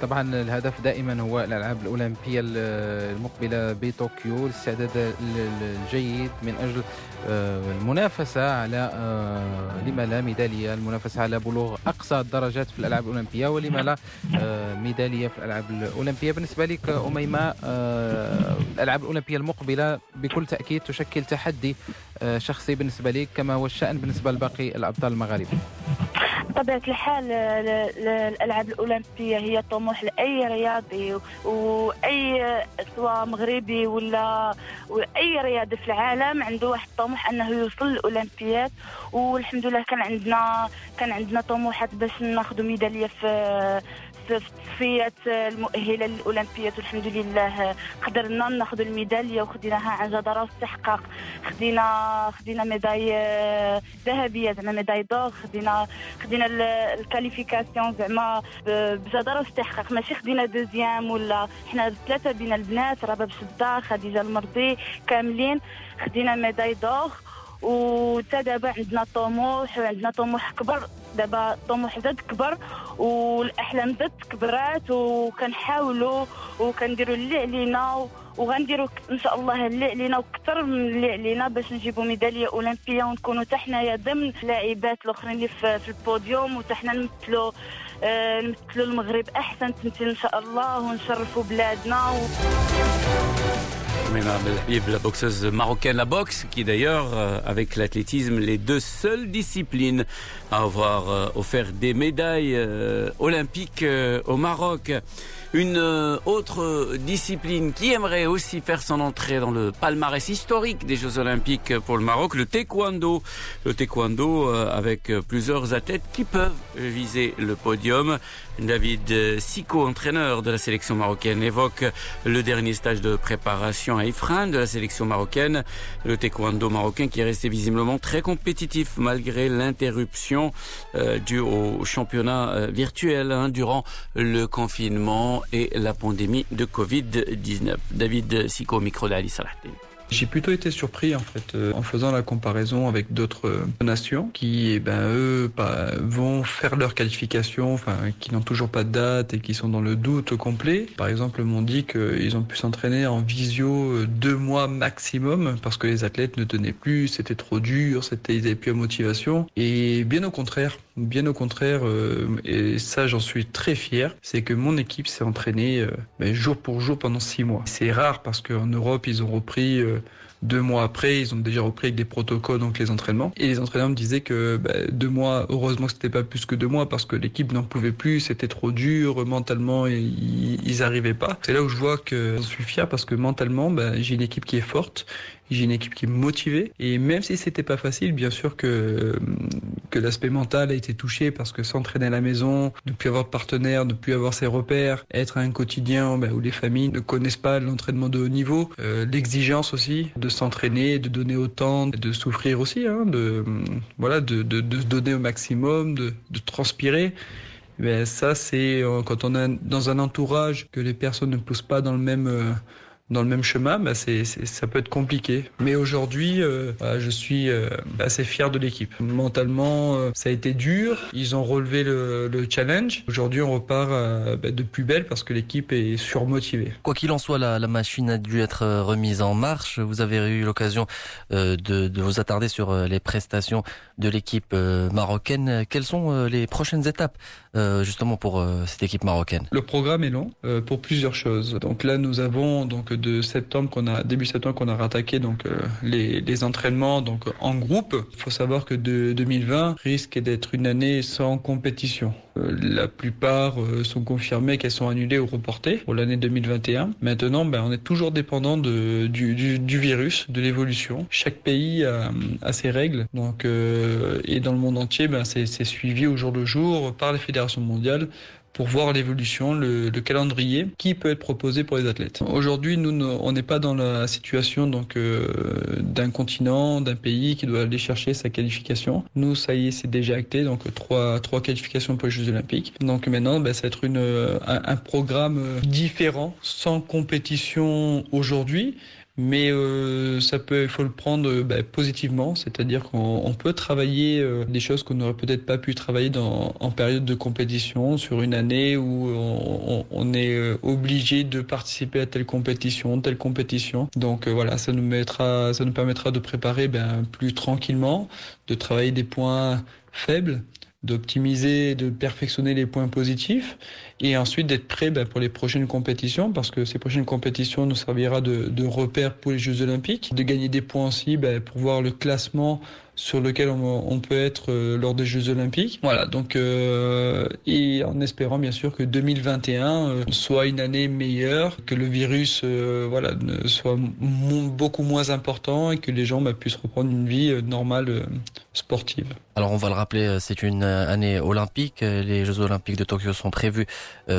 طبعا الهدف دائما هو الألعاب الأولمبية ال- المقبلة بطوكيو الاستعداد ال- ال- الجيد من أجل آه، المنافسة على آه، لما لا ميدالية المنافسة على بلوغ أقصى الدرجات في الألعاب الأولمبية ولما لا آه، ميدالية في الألعاب الأولمبية. بالنسبة لك أميمة آه، الألعاب الأولمبية المقبلة بكل تأكيد تشكل تحدي آه، شخصي بالنسبة لك كما هو الشأن بالنسبة لباقي الأبطال المغاربة. بطبيعة الحال الألعاب الأولمبية هي طموح لأي رياضي وأي سواء مغربي ولا وأي رياضي في العالم عنده واحد الطموح أنه يوصل للأولمبيات والحمد لله كان عندنا كان عندنا طموحات باش ناخذ ميدالية في في التصفيات المؤهلة للاولمبيات والحمد لله. قدرنا ناخذ الميدالية وخديناها عن جداره واستحقاق خدينا خدينا médaille آه، ذهبية زعما médaille d'or. خدينا خدينا ال- ال qualification زعما ب- بجداره واستحقاق ماشي خدينا deuxième ولا حنا ثلاثة بين البنات رباب شدار خديجة المرضي كاملين. خدينا ميداي دور. وتا دابا عندنا طموح وعندنا طموح كبر. دابا الطموح زاد كبر. والأحلام زاد كبرات وكنحاولوا وكنديروا اللي علينا وغنديروا إن شاء الله اللي علينا وكثر من اللي علينا باش نجيبوا ميدالية أولمبية ونكونوا حتى حنايا ضمن اللاعبات الأخرين اللي في, في البوديوم وحتى حنا نمثلوا آه، نمثلوا المغرب أحسن تمثيل إن شاء الله ونشرفوا بلادنا و... La boxeuse marocaine, la boxe, qui d'ailleurs, euh, avec l'athlétisme, les deux seules disciplines à avoir euh, offert des médailles euh, olympiques au Maroc. Une euh, autre discipline qui aimerait aussi faire son entrée dans le palmarès historique des Jeux Olympiques pour le Maroc, le taekwondo. Le taekwondo euh, avec plusieurs athlètes qui peuvent viser le podium. David Siko, entraîneur de la sélection marocaine, évoque le dernier stage de préparation à Ifrin de la sélection marocaine. Le taekwondo marocain qui est resté visiblement très compétitif malgré l'interruption euh, due au championnat virtuel hein, durant le confinement et la pandémie de Covid-19. David Siko, au micro d'Ali Salahdin. J'ai plutôt été surpris en fait euh, en faisant la comparaison avec d'autres euh, nations qui, eh ben eux, vont faire leur qualification, enfin qui n'ont toujours pas de date et qui sont dans le doute complet. Par exemple, m'ont dit qu'ils ont pu s'entraîner en visio euh, deux mois maximum parce que les athlètes ne tenaient plus, c'était trop dur, ils avaient plus la motivation. Et bien au contraire, bien au contraire, euh, et ça j'en suis très fier, c'est que mon équipe s'est entraînée euh, ben, jour pour jour pendant six mois. C'est rare parce qu'en Europe ils ont repris euh, deux mois après, ils ont déjà repris avec des protocoles, donc les entraînements. Et les entraîneurs me disaient que bah, deux mois, heureusement que c'était pas plus que deux mois parce que l'équipe n'en pouvait plus, c'était trop dur, mentalement, et ils, ils arrivaient pas. C'est là où je vois que je suis fier parce que mentalement, bah, j'ai une équipe qui est forte, j'ai une équipe qui est motivée. Et même si c'était pas facile, bien sûr que, que l'aspect mental a été touché parce que s'entraîner à la maison, ne plus avoir de partenaire, ne plus avoir ses repères, être à un quotidien bah, où les familles ne connaissent pas l'entraînement de haut niveau, euh, l'exigence aussi de s'entraîner, de donner autant, de souffrir aussi, hein, de, voilà, de, de, de se donner au maximum, de, de transpirer. Ben, ça, c'est euh, quand on est dans un entourage que les personnes ne poussent pas dans le même euh, dans le même chemin, ben c'est, ça peut être compliqué. Mais aujourd'hui, euh, voilà, je suis euh, assez fier de l'équipe. Mentalement, euh, ça a été dur. Ils ont relevé le, le challenge. Aujourd'hui, on repart ben, de plus belle parce que l'équipe est surmotivée. Quoi qu'il en soit, la, la machine a dû être remise en marche. Vous avez eu l'occasion de, vous attarder sur les prestations de l'équipe euh, marocaine. Quelles sont euh, les prochaines étapes euh, justement pour cette équipe marocaine? Le programme est long pour plusieurs choses. Donc là, nous avons donc de septembre qu'on a début septembre qu'on a rattaqué donc les, entraînements donc en groupe. Il faut savoir que de 2020 risque d'être une année sans compétition. Euh, la plupart euh, sont confirmées qu'elles sont annulées ou reportées pour l'année 2021. Maintenant, ben, on est toujours dépendant de, du, du, du virus, de l'évolution. Chaque pays a, a ses règles. Donc, euh, et dans le monde entier, ben, c'est c'est suivi au jour le jour par les fédérations mondiales pour voir l'évolution, le, le calendrier qui peut être proposé pour les athlètes. Aujourd'hui, nous, on n'est pas dans la situation donc euh, d'un continent, d'un pays qui doit aller chercher sa qualification. Nous, ça y est, c'est déjà acté, donc trois, trois qualifications pour les Jeux Olympiques. Donc maintenant, ben, ça va être une, euh, un, un programme euh, différent, sans compétition aujourd'hui. Mais euh, ça peut, il faut le prendre euh, ben, positivement, c'est-à-dire qu'on on peut travailler euh, des choses qu'on n'aurait peut-être pas pu travailler dans, en période de compétition sur une année où on, on- on est euh, obligé de participer à telle compétition, telle compétition. Donc euh, voilà, ça nous mettra, ça nous permettra de préparer ben, plus tranquillement, de travailler des points faibles, d'optimiser, de perfectionner les points positifs et ensuite d'être prêt ben, pour les prochaines compétitions parce que ces prochaines compétitions nous servira de, de repère pour les Jeux Olympiques, de gagner des points aussi ben, pour voir le classement sur lequel on, peut être euh, lors des Jeux Olympiques. Voilà, donc euh, et en espérant bien sûr que 2021 euh, soit une année meilleure, que le virus euh, voilà soit beaucoup moins important et que les gens ben, puissent reprendre une vie normale sportive. Alors on va le rappeler, euh, c'est une euh, année olympique. Euh, Les Jeux olympiques de Tokyo sont prévus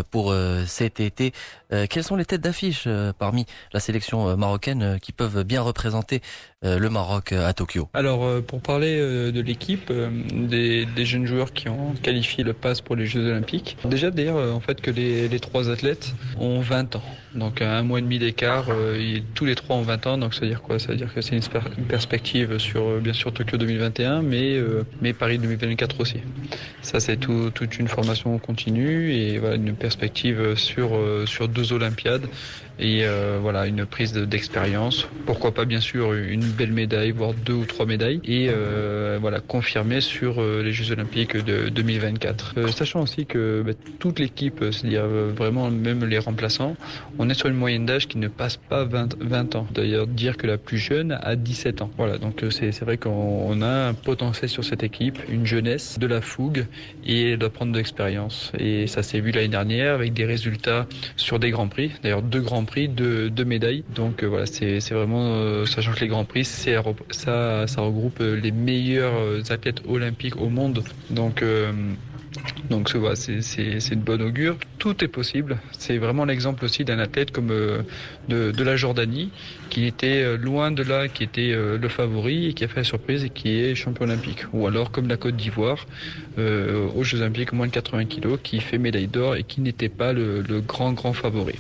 pour cet été. Quelles sont les têtes d'affiche parmi la sélection marocaine qui peuvent bien représenter le Maroc à Tokyo? Alors, pour parler de l'équipe, des, jeunes joueurs qui ont qualifié le pass pour les Jeux Olympiques, déjà dire en fait que les, trois athlètes ont 20 ans. Donc, un mois et demi d'écart, tous les trois ont 20 ans. Donc, ça veut dire quoi? Ça veut dire que c'est une, perspective sur, bien sûr, Tokyo 2021, mais, euh, Paris 2024 aussi. Ça, c'est tout- toute une formation continue et voilà, une perspective sur, euh, sur deux Olympiades et euh, voilà une prise de- d'expérience. Pourquoi pas bien sûr une belle médaille, voire deux ou trois médailles et euh, voilà confirmer sur euh, les Jeux Olympiques de 2024. Euh, sachant aussi que bah, toute l'équipe, c'est-à-dire vraiment même les remplaçants, on est sur une moyenne d'âge qui ne passe pas 20, 20 ans. D'ailleurs dire que la plus jeune a 17 ans. Voilà donc c'est vrai qu'on on a un potentiel sur cette équipe, une jeunesse, de la fougue et de prendre de l'expérience. Et ça s'est vu l'année dernière avec des résultats sur des grands prix. D'ailleurs, deux grands prix, deux, deux médailles. Donc euh, voilà, c'est vraiment, euh, sachant que les grands prix, ça, ça regroupe euh, les meilleurs athlètes olympiques au monde. Donc donc voilà, c'est- une bonne augure. Tout est possible. C'est vraiment l'exemple aussi d'un athlète comme de, de la Jordanie, qui était loin de là, qui était le favori et qui a fait la surprise et qui est champion olympique. Ou alors comme la Côte d'Ivoire euh, aux Jeux olympiques moins de 80 kilos, qui fait médaille d'or et qui n'était pas le grand grand favori.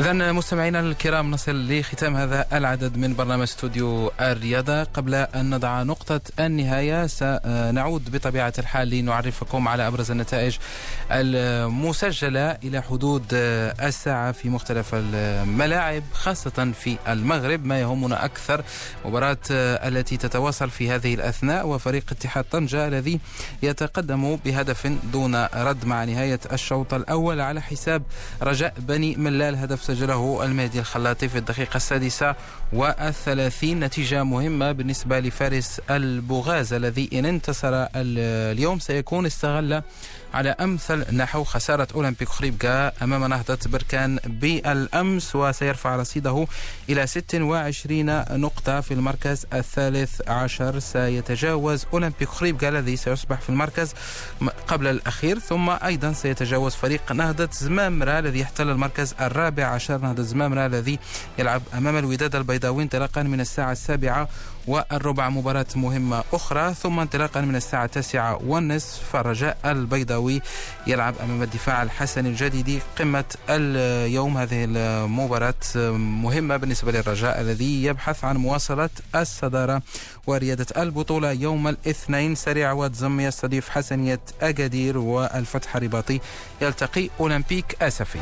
إذا مستمعينا الكرام نصل لختام هذا العدد من برنامج استوديو الرياضة. قبل أن نضع نقطة النهاية سنعود بطبيعة الحال لنعرفكم على أبرز النتائج المسجلة إلى حدود الساعة في مختلف الملاعب خاصة في المغرب ما يهمنا أكثر مباراة التي تتواصل في هذه الأثناء. وفريق اتحاد طنجة الذي يتقدم بهدف دون رد مع نهاية الشوط الأول على حساب رجاء بني ملال هدف سجله المهدي الخلاطي في الدقيقة السادسة والثلاثين نتيجة مهمة بالنسبة لفارس البوغاز الذي إن انتصر ال- اليوم سيكون استغل على أمثل نحو خسارة أولمبيك خريبكا أمام نهضة بركان بالأمس وسيرفع رصيده إلى 26 نقطة في المركز الثالث عشر. سيتجاوز أولمبيك خريبكا الذي سيصبح في المركز قبل الأخير. ثم أيضا سيتجاوز فريق نهضة زمامرة الذي يحتل المركز الرابع عشر. نهضة زمامرة الذي يلعب أمام الوداد البيضاوي انطلاقا من الساعة السابعة والربع مباراة مهمة أخرى ثم انطلاقا من الساعة التاسعة والنصف الرجاء البيضاوي يلعب أمام الدفاع الحسني الجديدي قمة اليوم. هذه المباراة مهمة بالنسبة للرجاء الذي يبحث عن مواصلة الصدارة وريادة البطولة يوم الاثنين. سريع واتزم يستضيف حسنية أكادير والفتح الرباطي يلتقي أولمبيك أسفي.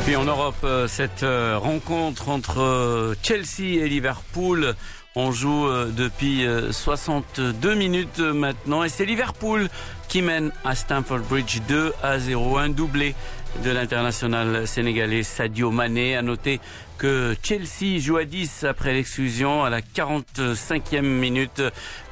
Et puis en Europe, euh, cette euh, rencontre entre euh, Chelsea et Liverpool, on joue depuis euh, 62 minutes maintenant. Et c'est Liverpool qui mène à Stamford Bridge 2 à 0, un doublé de l'international sénégalais Sadio Mané. À noter que Chelsea joue à 10 après l'exclusion à la 45e minute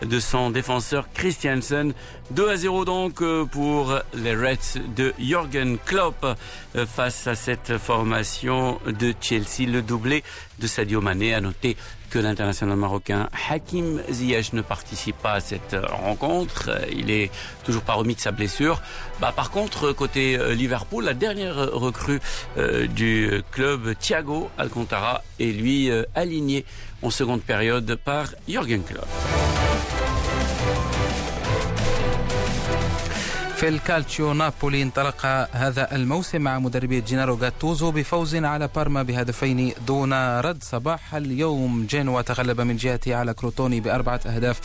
de son défenseur Christiansen. 2 à 0 donc euh, pour les Reds de Jürgen Klopp euh, face à cette formation de Chelsea. Le doublé de Sadio Mané a noté que l'international marocain Hakim Ziyech ne participe pas à cette euh, rencontre. Euh, Il est toujours pas remis de sa blessure. Bah, par contre, côté euh, Liverpool, la dernière recrue du club Thiago Alcantara est lui aligné en seconde période par Jürgen Klopp. في الكالتشيو نابولي انطلق هذا الموسم مع مدربي جينارو غاتوزو بفوز على بارما بهدفين دون رد. صباح اليوم جينوا تغلب من جهته على كروتوني بأربعة أهداف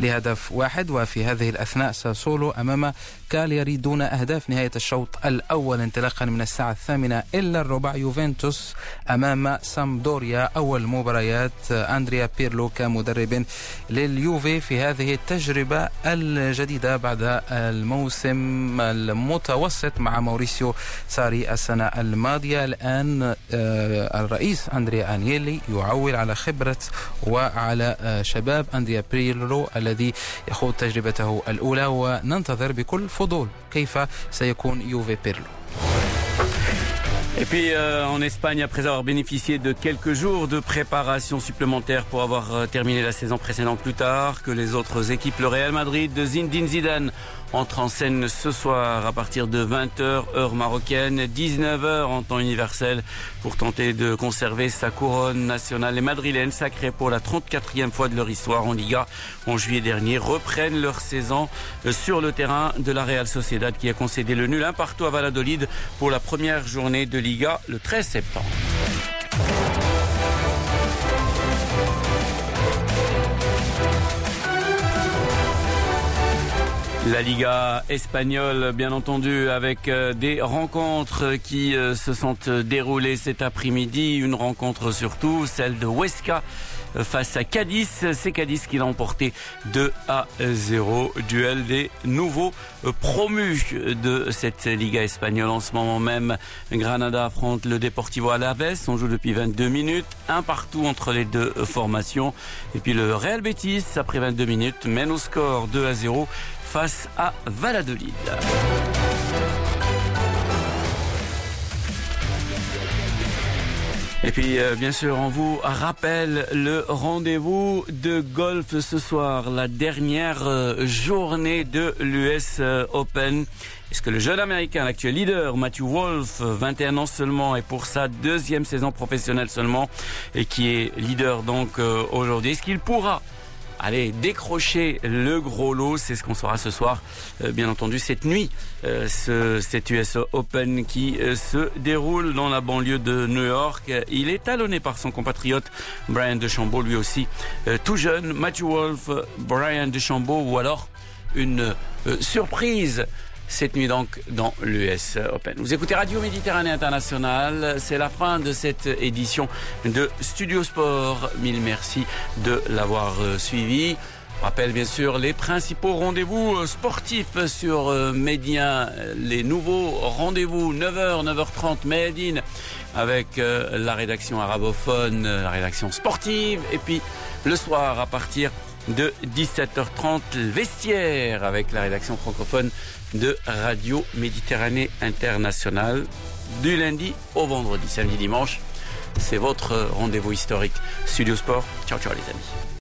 لهدف واحد وفي هذه الأثناء ساسولو أمام كالياري دون أهداف نهاية الشوط الأول انطلاقا من الساعة الثامنة إلا الربع. يوفنتوس أمام سامبدوريا. أول مباريات أندريا بيرلو كمدرب لليوفي في هذه التجربة الجديدة بعد الموسم المتوسط مع موريسيو ساري السنة الماضية. الآن آه، الرئيس أندريا أنييلي يعول على خبرة وعلى آه، شباب أندريا بيرلو الذي يخوض تجربته الأولى. وننتظر بكل فضول كيف سيكون يوفي بيرلو Et puis euh, en Espagne, après avoir bénéficié de quelques jours de préparation supplémentaire pour avoir euh, terminé la saison précédente plus tard que les autres équipes, le Real Madrid de Zinedine Zidane entre en scène ce soir à partir de 20h heure marocaine, 19h en temps universel pour tenter de conserver sa couronne nationale. Les Madrilènes, sacrés pour la 34e fois de leur histoire en Liga en juillet dernier, reprennent leur saison euh, sur le terrain de la Real Sociedad qui a concédé le nul un partout à Valladolid pour la première journée de Liga le 13 septembre. La Liga espagnole, bien entendu, avec euh, des rencontres qui euh, se sont euh, déroulées cet après-midi. Une rencontre surtout, celle de Huesca face à Cadiz. C'est Cadiz qui l'a emporté 2 à 0. Duel des nouveaux euh, promus de cette Liga espagnole. En ce moment même, Granada affronte le Deportivo Alaves. On joue depuis 22 minutes. Un partout entre les deux formations. Et puis le Real Betis, après 22 minutes, mène au score 2 à 0 face à Valladolid. Et puis, euh, bien sûr, on vous rappelle le rendez-vous de golf ce soir, la dernière euh, journée de l'US euh, Open. Est-ce que le jeune américain, l'actuel leader, Matthew Wolf, euh, 21 ans seulement, et pour sa deuxième saison professionnelle seulement, et qui est leader donc euh, aujourd'hui, est-ce qu'il pourra Allez, décrocher le gros lot, c'est ce qu'on saura ce soir, euh, bien entendu, cette nuit, euh, ce, cet US Open qui euh, se déroule dans la banlieue de New York. Il est talonné par son compatriote Brian DeChambeau, lui aussi euh, tout jeune. Matthew Wolf, Brian DeChambeau, ou alors une surprise cette nuit donc dans l'US Open. Vous écoutez Radio Méditerranée Internationale, c'est la fin de cette édition de Studio Sport. Mille merci de l'avoir euh, suivi. Rappelle bien sûr les principaux rendez-vous euh, sportifs sur euh, Médien, les nouveaux rendez-vous 9h, 9h30 Made in avec la rédaction arabophone, la rédaction sportive et puis le soir à partir de 17h30 le vestiaire avec la rédaction francophone de Radio Méditerranée Internationale du lundi au vendredi, samedi, dimanche. C'est votre rendez-vous historique Studio Sport. Ciao ciao les amis.